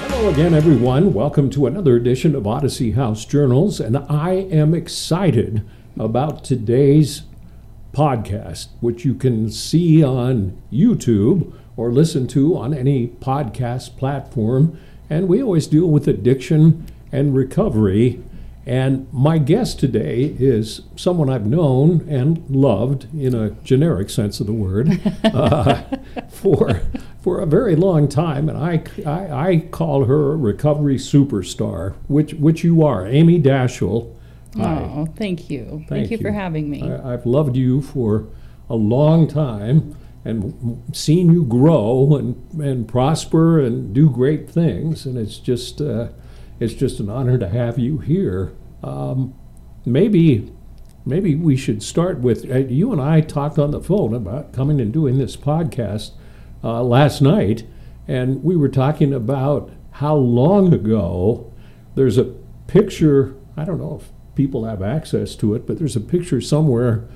Hello again, everyone. Welcome to another edition of Odyssey House Journals, and I am excited about today's podcast, which you can see on YouTube or listen to on any podcast platform. And we always deal with addiction and recovery. And my guest today is someone I've known and loved in a generic sense of the word uh, for for a very long time, and I, I, I call her a recovery superstar, which which you are, Amy Daeschel. Oh, thank you. Thank, Thank you, for having me. I, I've loved you for a long time and seen you grow and, and prosper and do great things, and it's just uh, it's just an honor to have you here. Um, maybe maybe we should start with uh, you and I talked on the phone about coming and doing this podcast uh, last night, and we were talking about how long ago there's a picture. I don't know if people have access to it, but there's a picture somewhere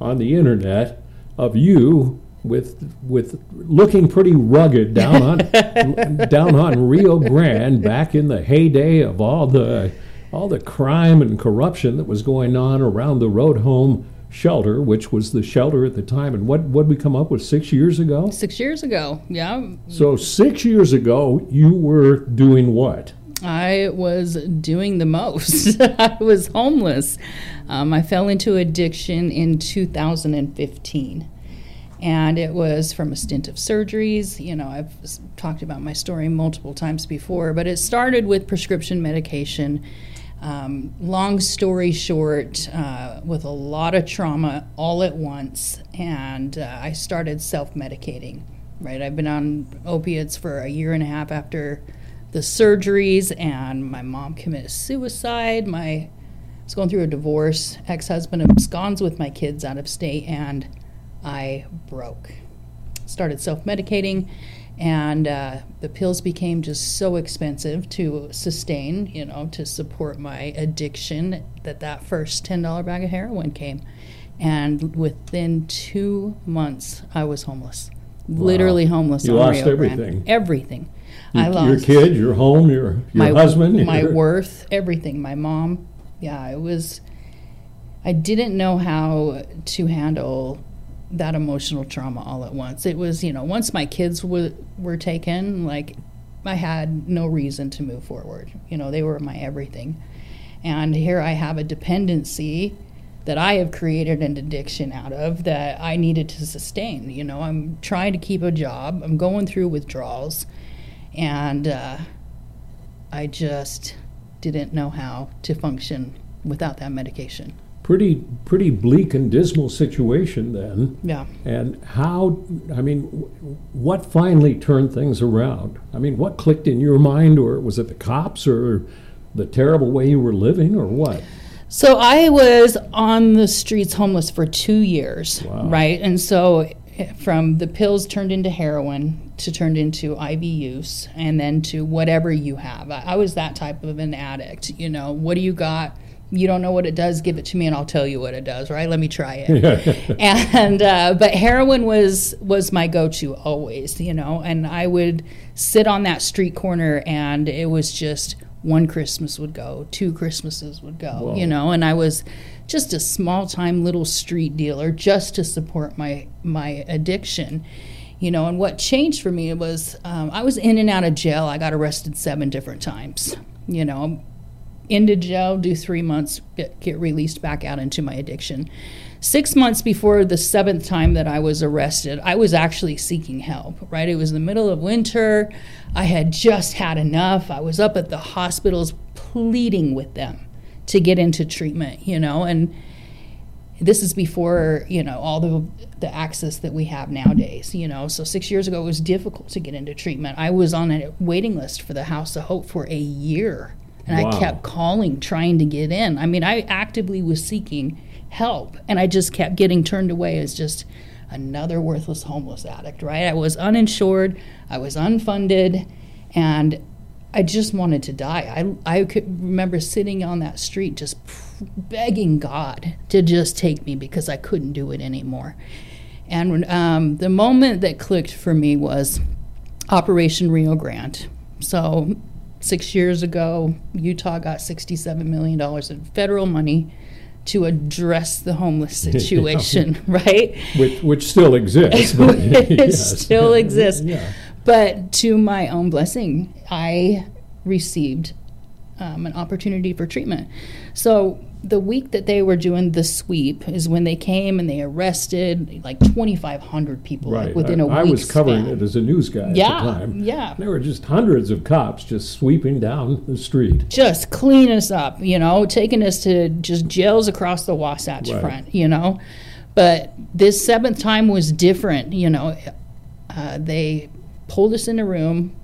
on the internet of you with with looking pretty rugged down on down on Rio Grande back in the heyday of all the all the crime and corruption that was going on around the road home shelter, which was the shelter at the time. And what what we come up with six years ago? Six years ago, yeah, So six years ago, you were doing what? I was doing the most. I was homeless. Um, I fell into addiction in 2015. And it was from a stint of surgeries. You know, I've talked about my story multiple times before, but it started with prescription medication. Um, long story short, uh, with a lot of trauma all at once, and uh, I started self medicating. Right, I've been on opiates for a year and a half after the surgeries, and my mom committed suicide. My I was going through a divorce. Ex husband absconds with my kids out of state, and I broke. Started self medicating, and uh, the pills became just so expensive to sustain, you know, to support my addiction that that first $10 bag of heroin came. And within two months, I was homeless. Literally homeless You lost Rio Grande. everything. Everything. Your, I lost your kid, your home, your your my husband, my your- worth, everything. My mom, yeah, it was. I didn't know how to handle that emotional trauma all at once. It was, you know, once my kids were were taken, like I had no reason to move forward. You know, they were my everything, and here I have a dependency that I have created an addiction out of that I needed to sustain. You know, I'm trying to keep a job. I'm going through withdrawals, and uh, I just didn't know how to function without that medication. Pretty pretty bleak and dismal situation then. Yeah. And how? I mean, what finally turned things around? I mean, what clicked in your mind, or was it the cops, or the terrible way you were living, or what? So I was on the streets homeless for two years, Wow. right? And so eh, from the pills turned into heroin to turned into IV use and then to whatever you have. I, I was that type of an addict. You know, what do you got? You don't know what it does. Give it to me, and I'll tell you what it does. Right? Let me try it. and uh, but heroin was was my go-to always. You know, and I would sit on that street corner, and it was just one Christmas would go, two Christmases would go. Whoa. You know, and I was just a small time little street dealer just to support my my addiction you know and what changed for me was um, i was in and out of jail i got arrested seven different times you know into jail do three months get, released back out into my addiction. Six months before the seventh time that i was arrested i was actually seeking help right? It was the middle of winter. I had just had enough. I was up at the hospitals pleading with them to get into treatment you know? And this is before you know all the the access that we have nowadays you know? So six years ago it was difficult to get into treatment. I was on a waiting list for the house of hope for a year and Wow. i kept calling trying to get in i mean i actively was seeking help and i just kept getting turned away as just another worthless homeless addict right i was uninsured i was unfunded and I just wanted to die. I, I could remember sitting on that street just begging God to just take me because I couldn't do it anymore. And um, the moment that clicked for me was Operation Rio Grande. So, six years ago, Utah got $67 million in federal money to address the homeless situation, right? Which, which still exists. but it yes. still exists. Yeah. But to my own blessing, I received um, an opportunity for treatment. So the week that they were doing the sweep is when they came and they arrested like 2,500 people like, within I, a week. I was covering span. it as a news guy Yeah, at the time. yeah. There were just hundreds of cops just sweeping down the street. just cleaning us up, you know, taking us to just jails across the Wasatch Right. Front, you know. But this seventh time was different, you know. Uh, they pulled us in a room,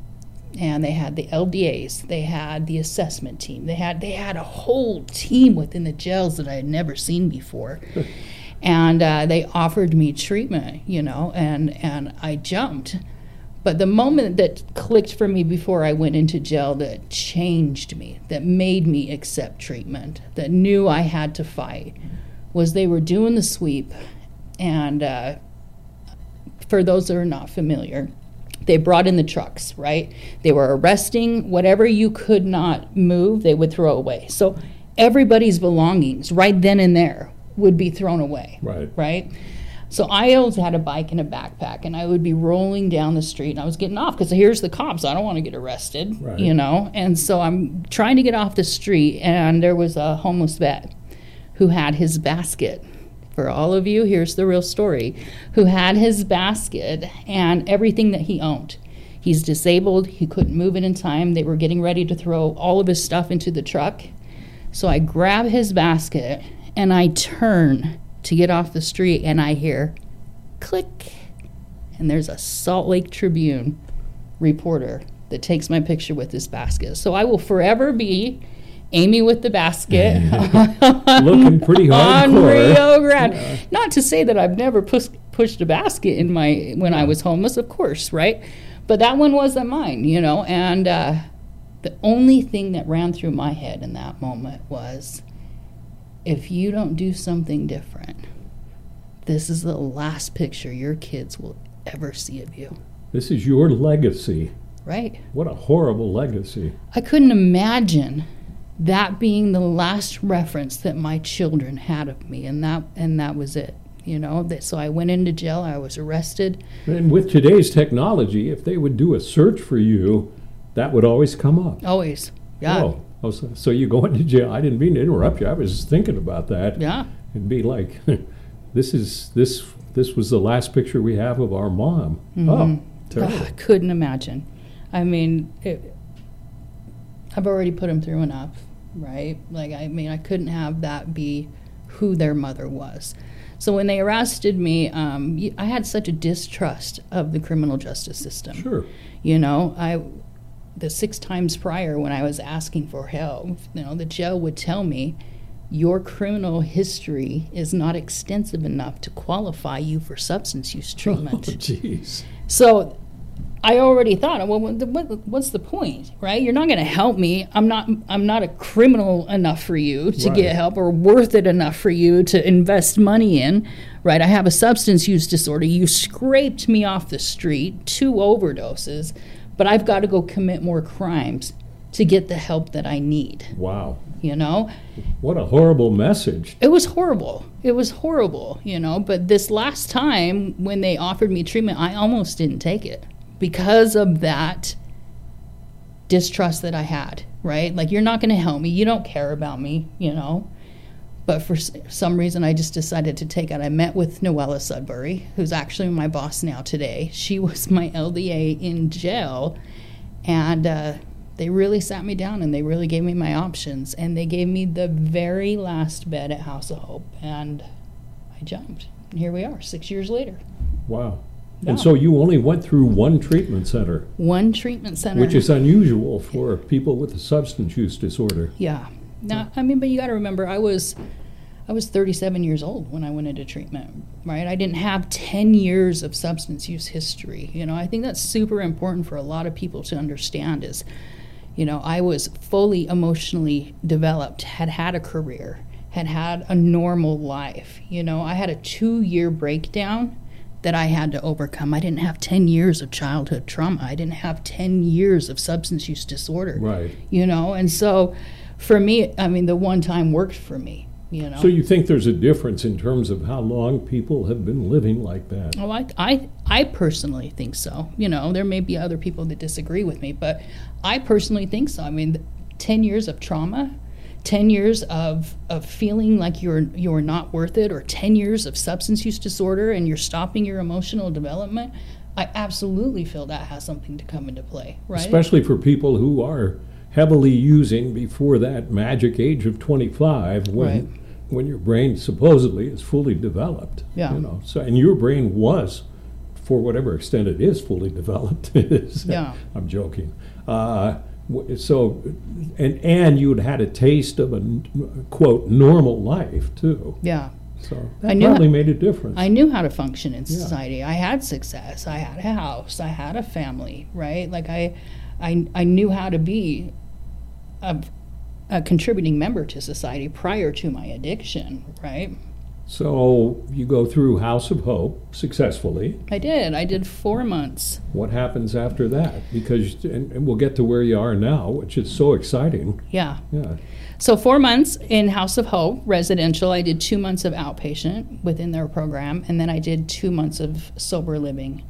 and they had the LDAs, they had the assessment team, they had they had a whole team within the jails that I had never seen before. and uh, they offered me treatment, you know, and and I jumped. But the moment that clicked for me before I went into jail that changed me, that made me accept treatment, that knew I had to fight, was they were doing the sweep. And uh, for those that are not familiar, they brought in the trucks, right? They were arresting whatever you could not move, they would throw away. So everybody's belongings right then and there would be thrown away Right. right? So I always had a bike and a backpack, and I would be rolling down the street, and I was getting off because here's the cops. I don't want to get arrested, Right. you know. And so I'm trying to get off the street, and there was a homeless vet who had his basket. For all of you, here's the real story. Who had his basket and everything that he owned. He's disabled. He couldn't move it in time. They were getting ready to throw all of his stuff into the truck. So I grab his basket and I turn to get off the street and I hear click. And there's a Salt Lake Tribune reporter that takes my picture with this basket. So I will forever be Amy with the basket Looking pretty on hardcore. Rio Grande. Not to say that I've never pus- pushed a basket in my when I was homeless, of course, right? But that one wasn't mine, you know. And uh, the only thing that ran through my head in that moment was, if you don't do something different, this is the last picture your kids will ever see of you, This is your legacy. right? What a horrible legacy. I couldn't imagine that being the last reference that my children had of me, and that and that was it. You know, that, so I went into jail. I was arrested. And with today's technology, if they would do a search for you, that would always come up. Always, yeah, Oh, oh, so, so you go into jail. I didn't mean to interrupt you. I was just thinking about that. yeah, It'd be like, this is this this was the last picture we have of our mom. Mm-hmm. Oh, terrible. I couldn't imagine. I mean, it, I've already put them through enough, right? Like, I mean, I couldn't have that be who their mother was. So when they arrested me, um, I had such a distrust of the criminal justice system. Sure. You know, I the six times prior when I was asking for help, you know, the jail would tell me your criminal history is not extensive enough to qualify you for substance use treatment. Oh, treatment. jeez. So I already thought, well, what, what, what's the point, right? You're not going to help me. I'm not. I'm not a criminal enough for you to Right. get help, or worth it enough for you to invest money in, right? I have a substance use disorder. You scraped me off the street, two overdoses, but I've got to go commit more crimes to get the help that I need. Wow. You know, What a horrible message. it was horrible. It was horrible, you know. But this last time when they offered me treatment, I almost didn't take it because of that distrust that I had, right? Like, you're not going to help me. You don't care about me, you know. But for some reason, I just decided to take it. I met with Noella Sudbury, who's actually my boss now today. She was my LDA in jail. And uh, they really sat me down and they really gave me my options. And they gave me the very last bed at House of Hope. And I jumped. And here we are, six years later. Wow. Yeah. And so you only went through one treatment center, One treatment center. which is unusual for people with a substance use disorder. Yeah. Now, I mean, but you got to remember, I was, I was 37 years old when I went into treatment, right? I didn't have 10 years of substance use history. You know, I think that's super important for a lot of people to understand. Is, you know, I was fully emotionally developed, had had a career, had had a normal life. You know, I had a two-year breakdown that I had to overcome. I didn't have 10 years of childhood trauma. I didn't have 10 years of substance use disorder. Right. You know, and so for me, I mean, the one time worked for me, you know. So you think there's a difference in terms of how long people have been living like that? Oh, I, I, I personally think so. You know, there may be other people that disagree with me, but I personally think so. I mean, 10 years of trauma 10 years of, of feeling like you're you're not worth it or 10 years of substance use disorder and you're stopping your emotional development i absolutely feel that has something to come into play right Especially for people who are heavily using before that magic age of 25 when Right. when your brain supposedly is fully developed. Yeah. You know. So and your brain was for whatever extent it is fully developed. Yeah. I'm joking. Uh, so and and you'd had a taste of a quote normal life too. yeah So I that knew probably how- made a difference. I knew how to function in Yeah. society. I had success. I had a house. I had a family, right? Like I I I knew how to be a, a contributing member to society prior to my addiction, right? So you go through House of Hope successfully. I did. I did 4 months. What happens after that? Because, and we'll get to where you are now, which is so exciting. Yeah. Yeah. So four months in House of Hope residential. I did two months of outpatient within their program, and then I did two months of sober living.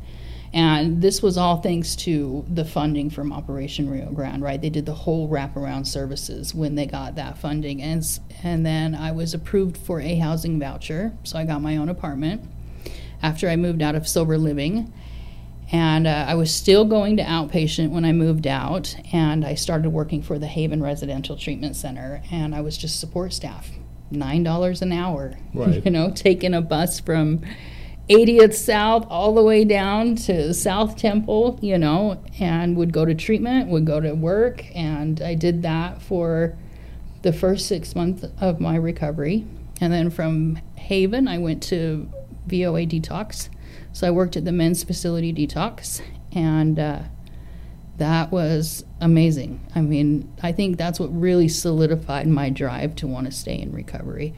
And this was all thanks to the funding from Operation Rio Grande, right? They did the whole wraparound services when they got that funding, and and then I was approved for a housing voucher, so I got my own apartment after I moved out of sober living. And uh, I was still going to outpatient when I moved out, and I started working for the Haven Residential Treatment Center, and I was just support staff, nine dollars an hour. Right. You know, taking a bus from 80th South all the way down to South Temple, you know, and would go to treatment, would go to work, and I did that for the first six months of my recovery. And then from Haven, I went to VOA Detox. So I worked at the men's facility detox, and uh, that was amazing. I mean, I think that's what really solidified my drive to want to stay in recovery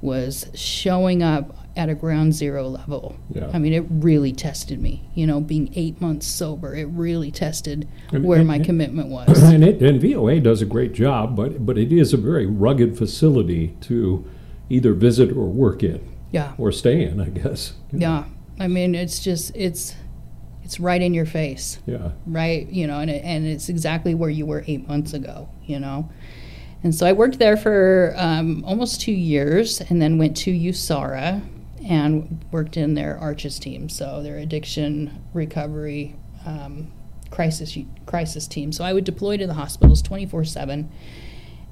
was showing up at a ground zero level. Yeah. I mean, it really tested me. You know, being eight months sober, it really tested And- where and- my and- commitment was. And, it, and VOA does a great job, but, but it is a very rugged facility to either visit or work in, Yeah. or stay in, I guess. Yeah. I mean, it's just, it's, it's right in your face. Yeah. right? You know, and, it, and it's exactly where you were eight months ago, you know. And so I worked there for um, almost two years and then went to USARA and worked in their ARCHES team, so their addiction recovery um, crisis crisis team. So I would deploy to the hospitals 24 7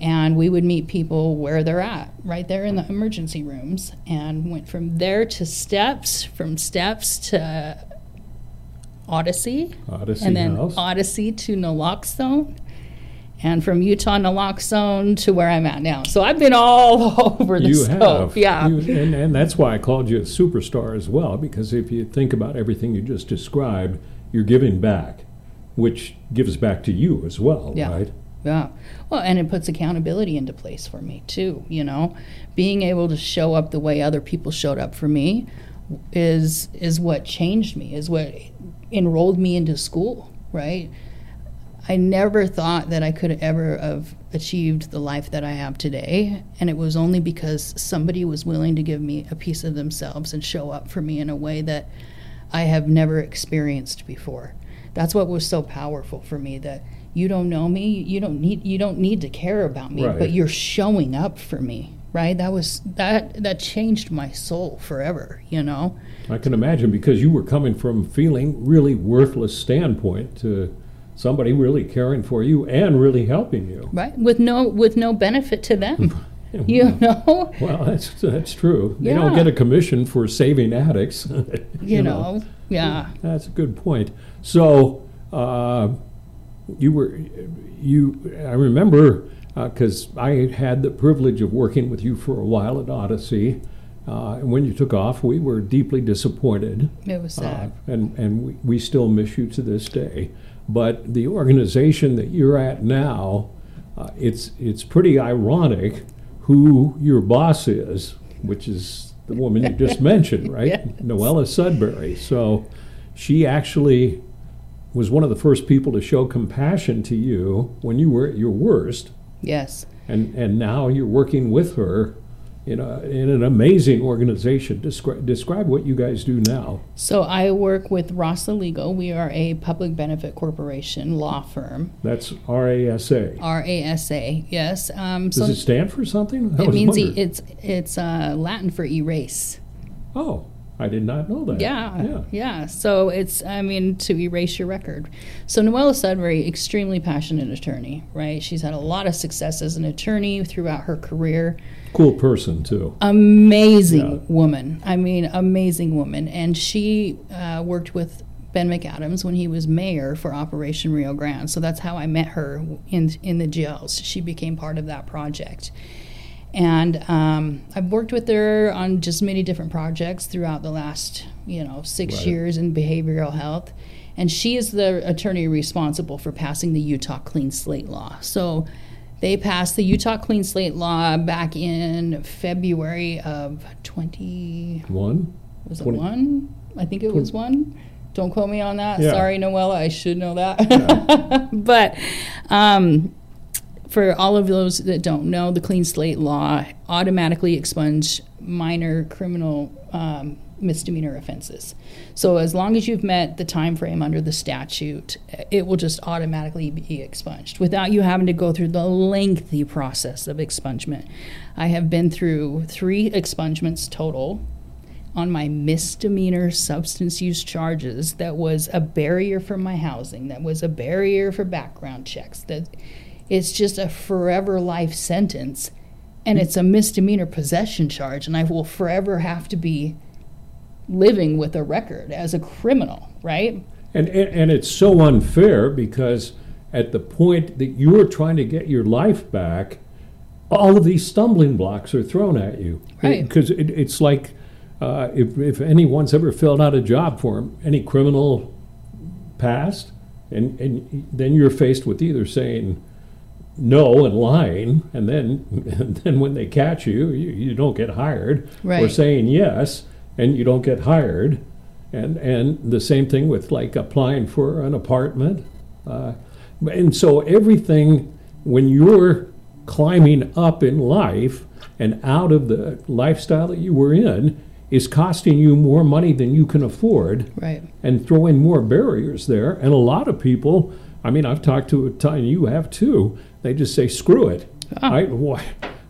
and we would meet people where they're at, right there in the emergency rooms, and went from there to steps, from steps to Odyssey, Odyssey and then House. Odyssey to Naloxone, and from Utah Naloxone to where I'm at now. So I've been all over the you scope. have. Yeah. You- and, and that's why I called you a superstar as well, because if you think about everything you just described, you're giving back, which gives back to you as well, Yeah. right? Yeah. Well, and it puts accountability into place for me too, you know. Being able to show up the way other people showed up for me is is what changed me, is what enrolled me into school, right? I never thought that I could ever have achieved the life that I have today, and it was only because somebody was willing to give me a piece of themselves and show up for me in a way that I have never experienced before. That's what was so powerful for me that you don't know me, you don't need you don't need to care about me, Right. but you're showing up for me, right? That was that that changed my soul forever, you know. I can imagine because you were coming from feeling really worthless standpoint to somebody really caring for you and really helping you. Right? With no with no benefit to them. you know? Well, that's that's true. They don't get a commission for saving addicts. you, You know. Yeah. That's a good point. So, uh, you were you. I remember because I had the privilege of working with you for a while at Odyssey. Uh, and when you took off, we were deeply disappointed. It was Uh, sad. and and we, we still miss you to this day. But the organization that you're at now, uh, it's it's pretty ironic who your boss is, which is the woman you just mentioned, right? Yes. Noella Sudbury. So she actually was one of the first people to show compassion to you when you were at your worst, Yes. and and now you're working with her in a in an amazing organization. Describe describe what you guys do now. So I work with Rasa Legal. We are a public benefit corporation law firm. That's RASA. R A S A. Yes. Um, so Does it stand for something? I it means e- it's it's uh, Latin for erase. Oh, I did not know that. Yeah, Yeah. yeah. So it's, I mean, to erase your record. So Noella Sudbury, extremely passionate attorney, right? She's had a lot of success as an attorney throughout her career. Cool person too. Amazing Yeah. woman. I mean, amazing woman. And she uh, worked with Ben McAdams when he was mayor for Operation Rio Grande. So that's how I met her in in the jails. She became part of that project. And um, I've worked with her on just many different projects throughout the last, you know, six Right. years in behavioral health. And she is the attorney responsible for passing the Utah Clean Slate Law. So they passed the Utah Clean Slate Law back in February of 20, One. was it one? I think it was one. Don't quote me on that. Yeah. Sorry, Noella, I should know that. but um, for all of those that don't know, the Clean Slate Law automatically expunge minor criminal um, misdemeanor offenses. So as long as you've met the time frame under the statute, it will just automatically be expunged without you having to go through the lengthy process of expungement. I have been through three expungements total on my misdemeanor substance use charges that was a barrier for my housing, that was a barrier for background checks, that it's just a forever life sentence and it's a misdemeanor possession charge and I will forever have to be living with a record as a criminal, right? And, and and it's so unfair because at the point that you're trying to get your life back, all of these stumbling blocks are thrown at you. Right. Because it, it's like uh, if, if anyone's ever filled out a job form, any criminal past, and, and then you're faced with either saying no and lying, and then and then when they catch you, you, you don't get hired, or Right. saying yes and you don't get hired, and and the same thing with like applying for an apartment, uh, and so everything when you're climbing up in life and out of the lifestyle that you were in is costing you more money than you can afford Right. and throwing more barriers there. And a lot of people, I mean, I've talked to a ton, you have too. They just say, "Screw it." Ah. I, why,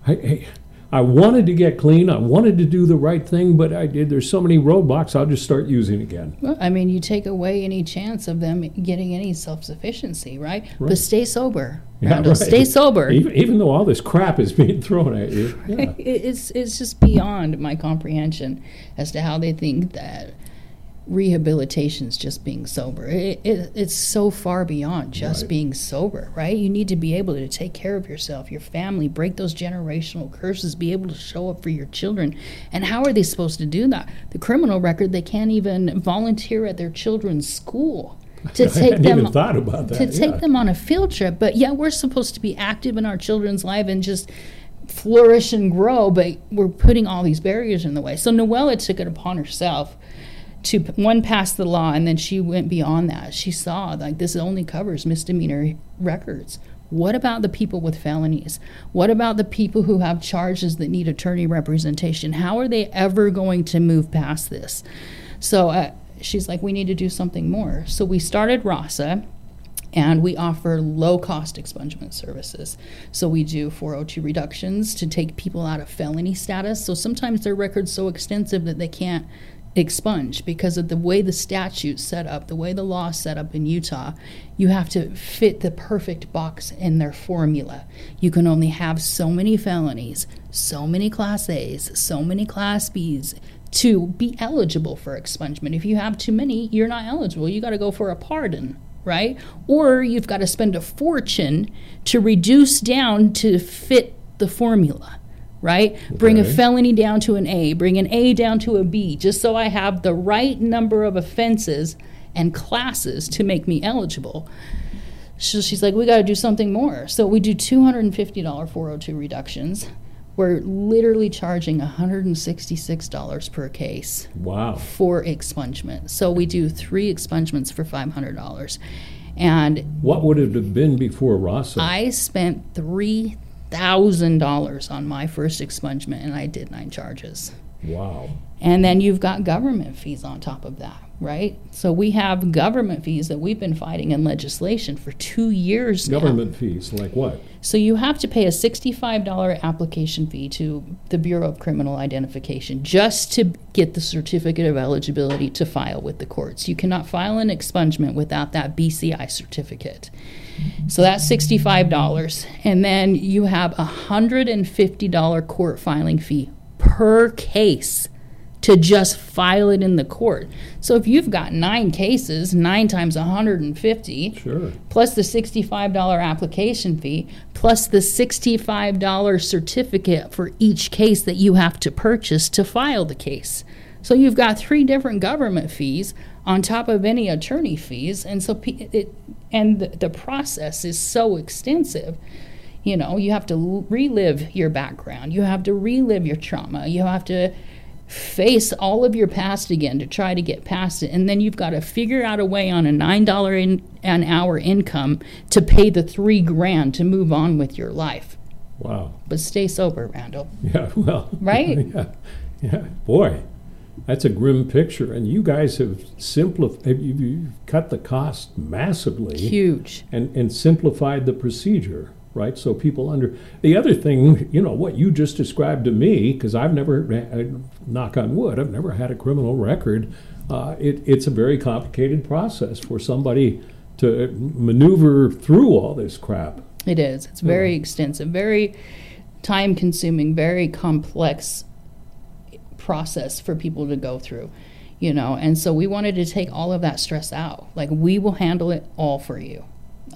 I, I, I wanted to get clean. I wanted to do the right thing, but I did. There's so many roadblocks. I'll just start using again. Well, I mean, you take away any chance of them getting any self sufficiency, right? Right. But stay sober. Yeah, right. Stay sober. Even, even though all this crap is being thrown at you. Yeah. It's it's just beyond my comprehension as to how they think that rehabilitation is just being sober. It, it, it's so far beyond just Right. being sober, right? You need to be able to take care of yourself, your family, break those generational curses, be able to show up for your children. And how are they supposed to do that? The criminal record, they can't even volunteer at their children's school to take them even thought about that. to take yeah. them on a field trip. But yeah, we're supposed to be active in our children's life and just flourish and grow, but we're putting all these barriers in the way. So Noella took it upon herself to one passed the law and then she went beyond that. She saw like this only covers misdemeanor records. What about the people with felonies? What about the people who have charges that need attorney representation? How are they ever going to move past this? So uh, she's like, we need to do something more. So we started RASA, and we offer low cost expungement services. So we do 402 reductions to take people out of felony status. So sometimes their record's so extensive that they can't expunge because of the way the statute's set up, the way the law set up in Utah. You have to fit the perfect box in their formula. You can only have so many felonies, so many class A's, so many class B's to be eligible for expungement. If you have too many, you're not eligible. You got to go for a pardon right? Or you've got to spend a fortune to reduce down to fit the formula, right? Bring a felony down to an A, bring an A down to a B, just so I have the right number of offenses and classes to make me eligible. So she's like, we got to do something more. So we do $250 402 reductions. We're literally charging $166 per case Wow. for expungement. So we do three expungements for $500. And What would it have been before RASA? I spent $3,000 on my first expungement and I did nine charges. Wow. And then you've got government fees on top of that, right? So we have government fees that we've been fighting in legislation for two years now. Government fees, like what? So you have to pay a $65 application fee to the Bureau of Criminal Identification just to get the certificate of eligibility to file with the courts. You cannot file an expungement without that BCI certificate. So that's $65. And then you have a $150 court filing fee per case to just file it in the court. So if you've got nine cases, nine times 150, Sure. plus the $65 application fee, plus the $65 certificate for each case that you have to purchase to file the case. So you've got three different government fees on top of any attorney fees, and so it and the, the process is so extensive. You know, you have to relive your background, you have to relive your trauma, you have to face all of your past again to try to get past it and then you've got to figure out a way on a nine dollar in, an hour income to pay the three grand to move on with your life Wow. but stay sober randall Yeah, well. Right? Yeah, yeah. Boy, that's a grim picture. And you guys have simplified, you've, you've cut the cost massively huge and, and simplified the procedure, right? So people under. The other thing, you know, what you just described to me, because I've never, knock on wood, I've never had a criminal record. Uh, it, it's a very complicated process for somebody to maneuver through all this crap. it is it's very extensive very time consuming very complex process for people to go through you know and so we wanted to take all of that stress out like we will handle it all for you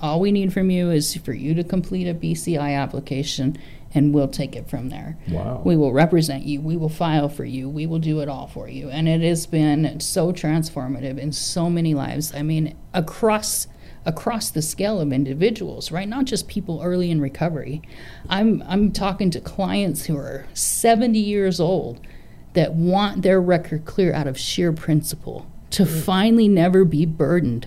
all we need from you is for you to complete a bci application and we'll take it from there. Wow. we will represent you. We will file for you. We will do it all for you. And it has been so transformative in so many lives. I mean across across the scale of individuals right? Not just people early in recovery. I'm i'm talking to clients who are 70 years old that want their record clear out of sheer principle to mm. finally never be burdened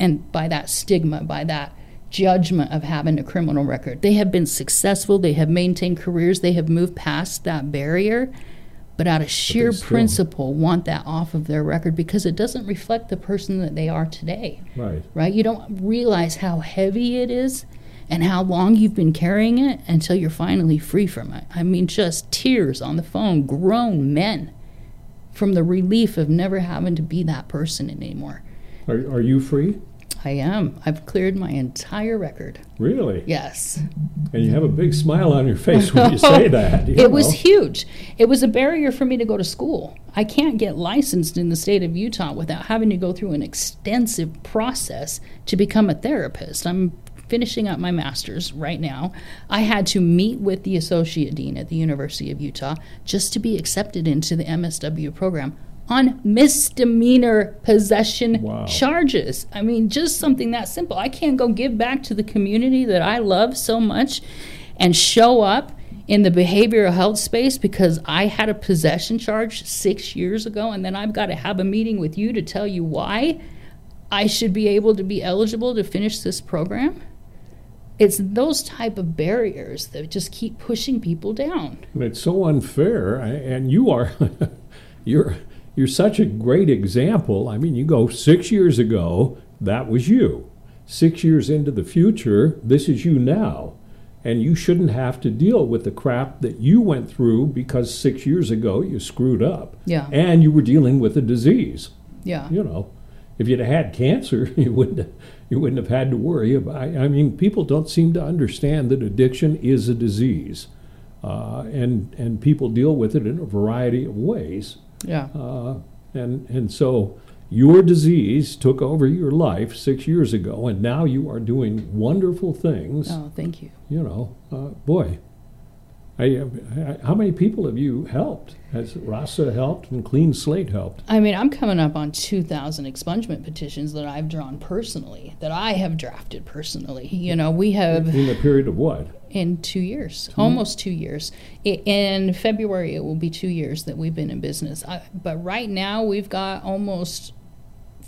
and by that stigma, by that judgment of having a criminal record. They have been successful, they have maintained careers, they have moved past that barrier, but out of sheer principle want that off of their record because it doesn't reflect the person that they are today. Right. Right? You don't realize how heavy it is and how long you've been carrying it until you're finally free from it. I mean, just tears on the phone, grown men from the relief of never having to be that person anymore. Are, are you free? I am. I've cleared my entire record. Really? Yes. And you have a big smile on your face when you say that. you It was huge. It was a barrier for me to go to school. I can't get licensed in the state of Utah without having to go through an extensive process to become a therapist. I'm finishing up my master's right now. I had to meet with the associate dean at the University of Utah just to be accepted into the MSW program on misdemeanor possession Wow. charges. I mean, just something that simple. I can't go give back to the community that I love so much and show up in the behavioral health space because I had a possession charge six years ago, and then I've got to have a meeting with you to tell you why I should be able to be eligible to finish this program. It's those type of barriers that just keep pushing people down. And it's so unfair. And you are, you're, you're such a great example. I mean, you go six years ago, that was you. Six years into the future, this is you now. And you shouldn't have to deal with the crap that you went through because six years ago you screwed up. Yeah. And you were dealing with a disease. Yeah. You know, if you'd had cancer, you wouldn't you wouldn't have had to worry about. I, I mean, people don't seem to understand that addiction is a disease, uh, and and people deal with it in a variety of ways. Yeah. Uh, and and so your disease took over your life six years ago, and now you are doing wonderful things. Oh, thank you. You know, uh, boy, I, I, how many people have you helped? Has RASA helped and Clean Slate helped? I mean, I'm coming up on 2,000 expungement petitions that I've drawn personally, that I have drafted personally. You know, we have. In the period of what? In two years, two almost two years. in February, it will be two years that we've been in business. I, but right now, we've got almost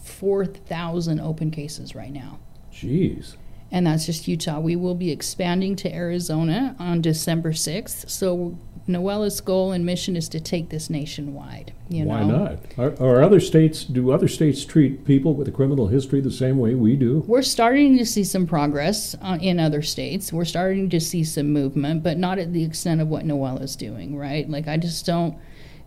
4,000 open cases right now. Jeez and that's just Utah. We will be expanding to Arizona on December 6th. So Noella's goal and mission is to take this nationwide. You Why know? not? Are, are, other states do other states treat people with a criminal history the same way we do? We're starting to see some progress uh, in other states. We're starting to see some movement, but not at the extent of what Noella's doing. Right? Like I just don't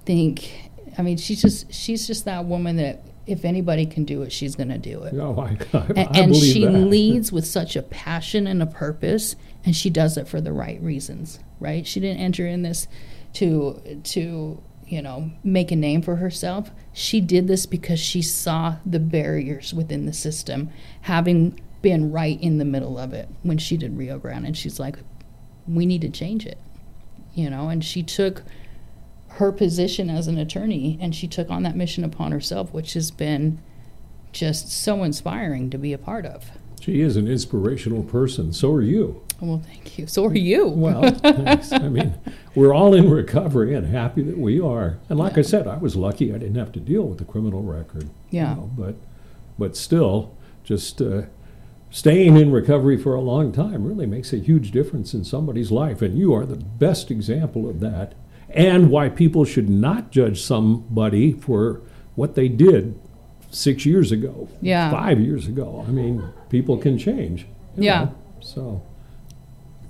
think. I mean, she's just she's just that woman that if anybody can do it, she's going to do it. Oh, I, I, and, I and she that. leads with such a passion and a purpose, and she does it for the right reasons. Right? She didn't enter in this to to you know make a name for herself. She did this because she saw the barriers within the system, having been right in the middle of it when she did Rio Grande, and she's like, we need to change it. You know, and she took her position as an attorney, and she took on that mission upon herself, which has been just so inspiring to be a part of. She is an inspirational person. So are you. Well, thank you. So are you. well, thanks. I mean, we're all in recovery and happy that we are. And like Yeah. I said, I was lucky I didn't have to deal with a criminal record. you Yeah. know, but, but still, just uh, staying in recovery for a long time really makes a huge difference in somebody's life. And you are the best example of that and why people should not judge somebody for what they did six years ago, Yeah. five years ago. I mean, people can change. Yeah. know. So,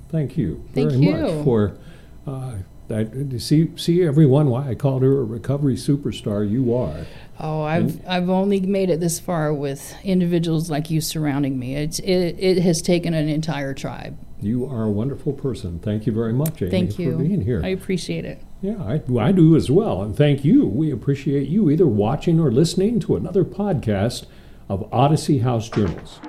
thank you Thank very you. much for uh, that. to See, see everyone. Why I called her a recovery superstar. You are. Oh, I've I've only made it this far with individuals like you surrounding me. It's it, it has taken an entire tribe. You are a wonderful person. Thank you very much, Amy, Thank you for being here. I appreciate it. Yeah, I, I do as well. And thank you. We appreciate you either watching or listening to another podcast of Odyssey House Journals.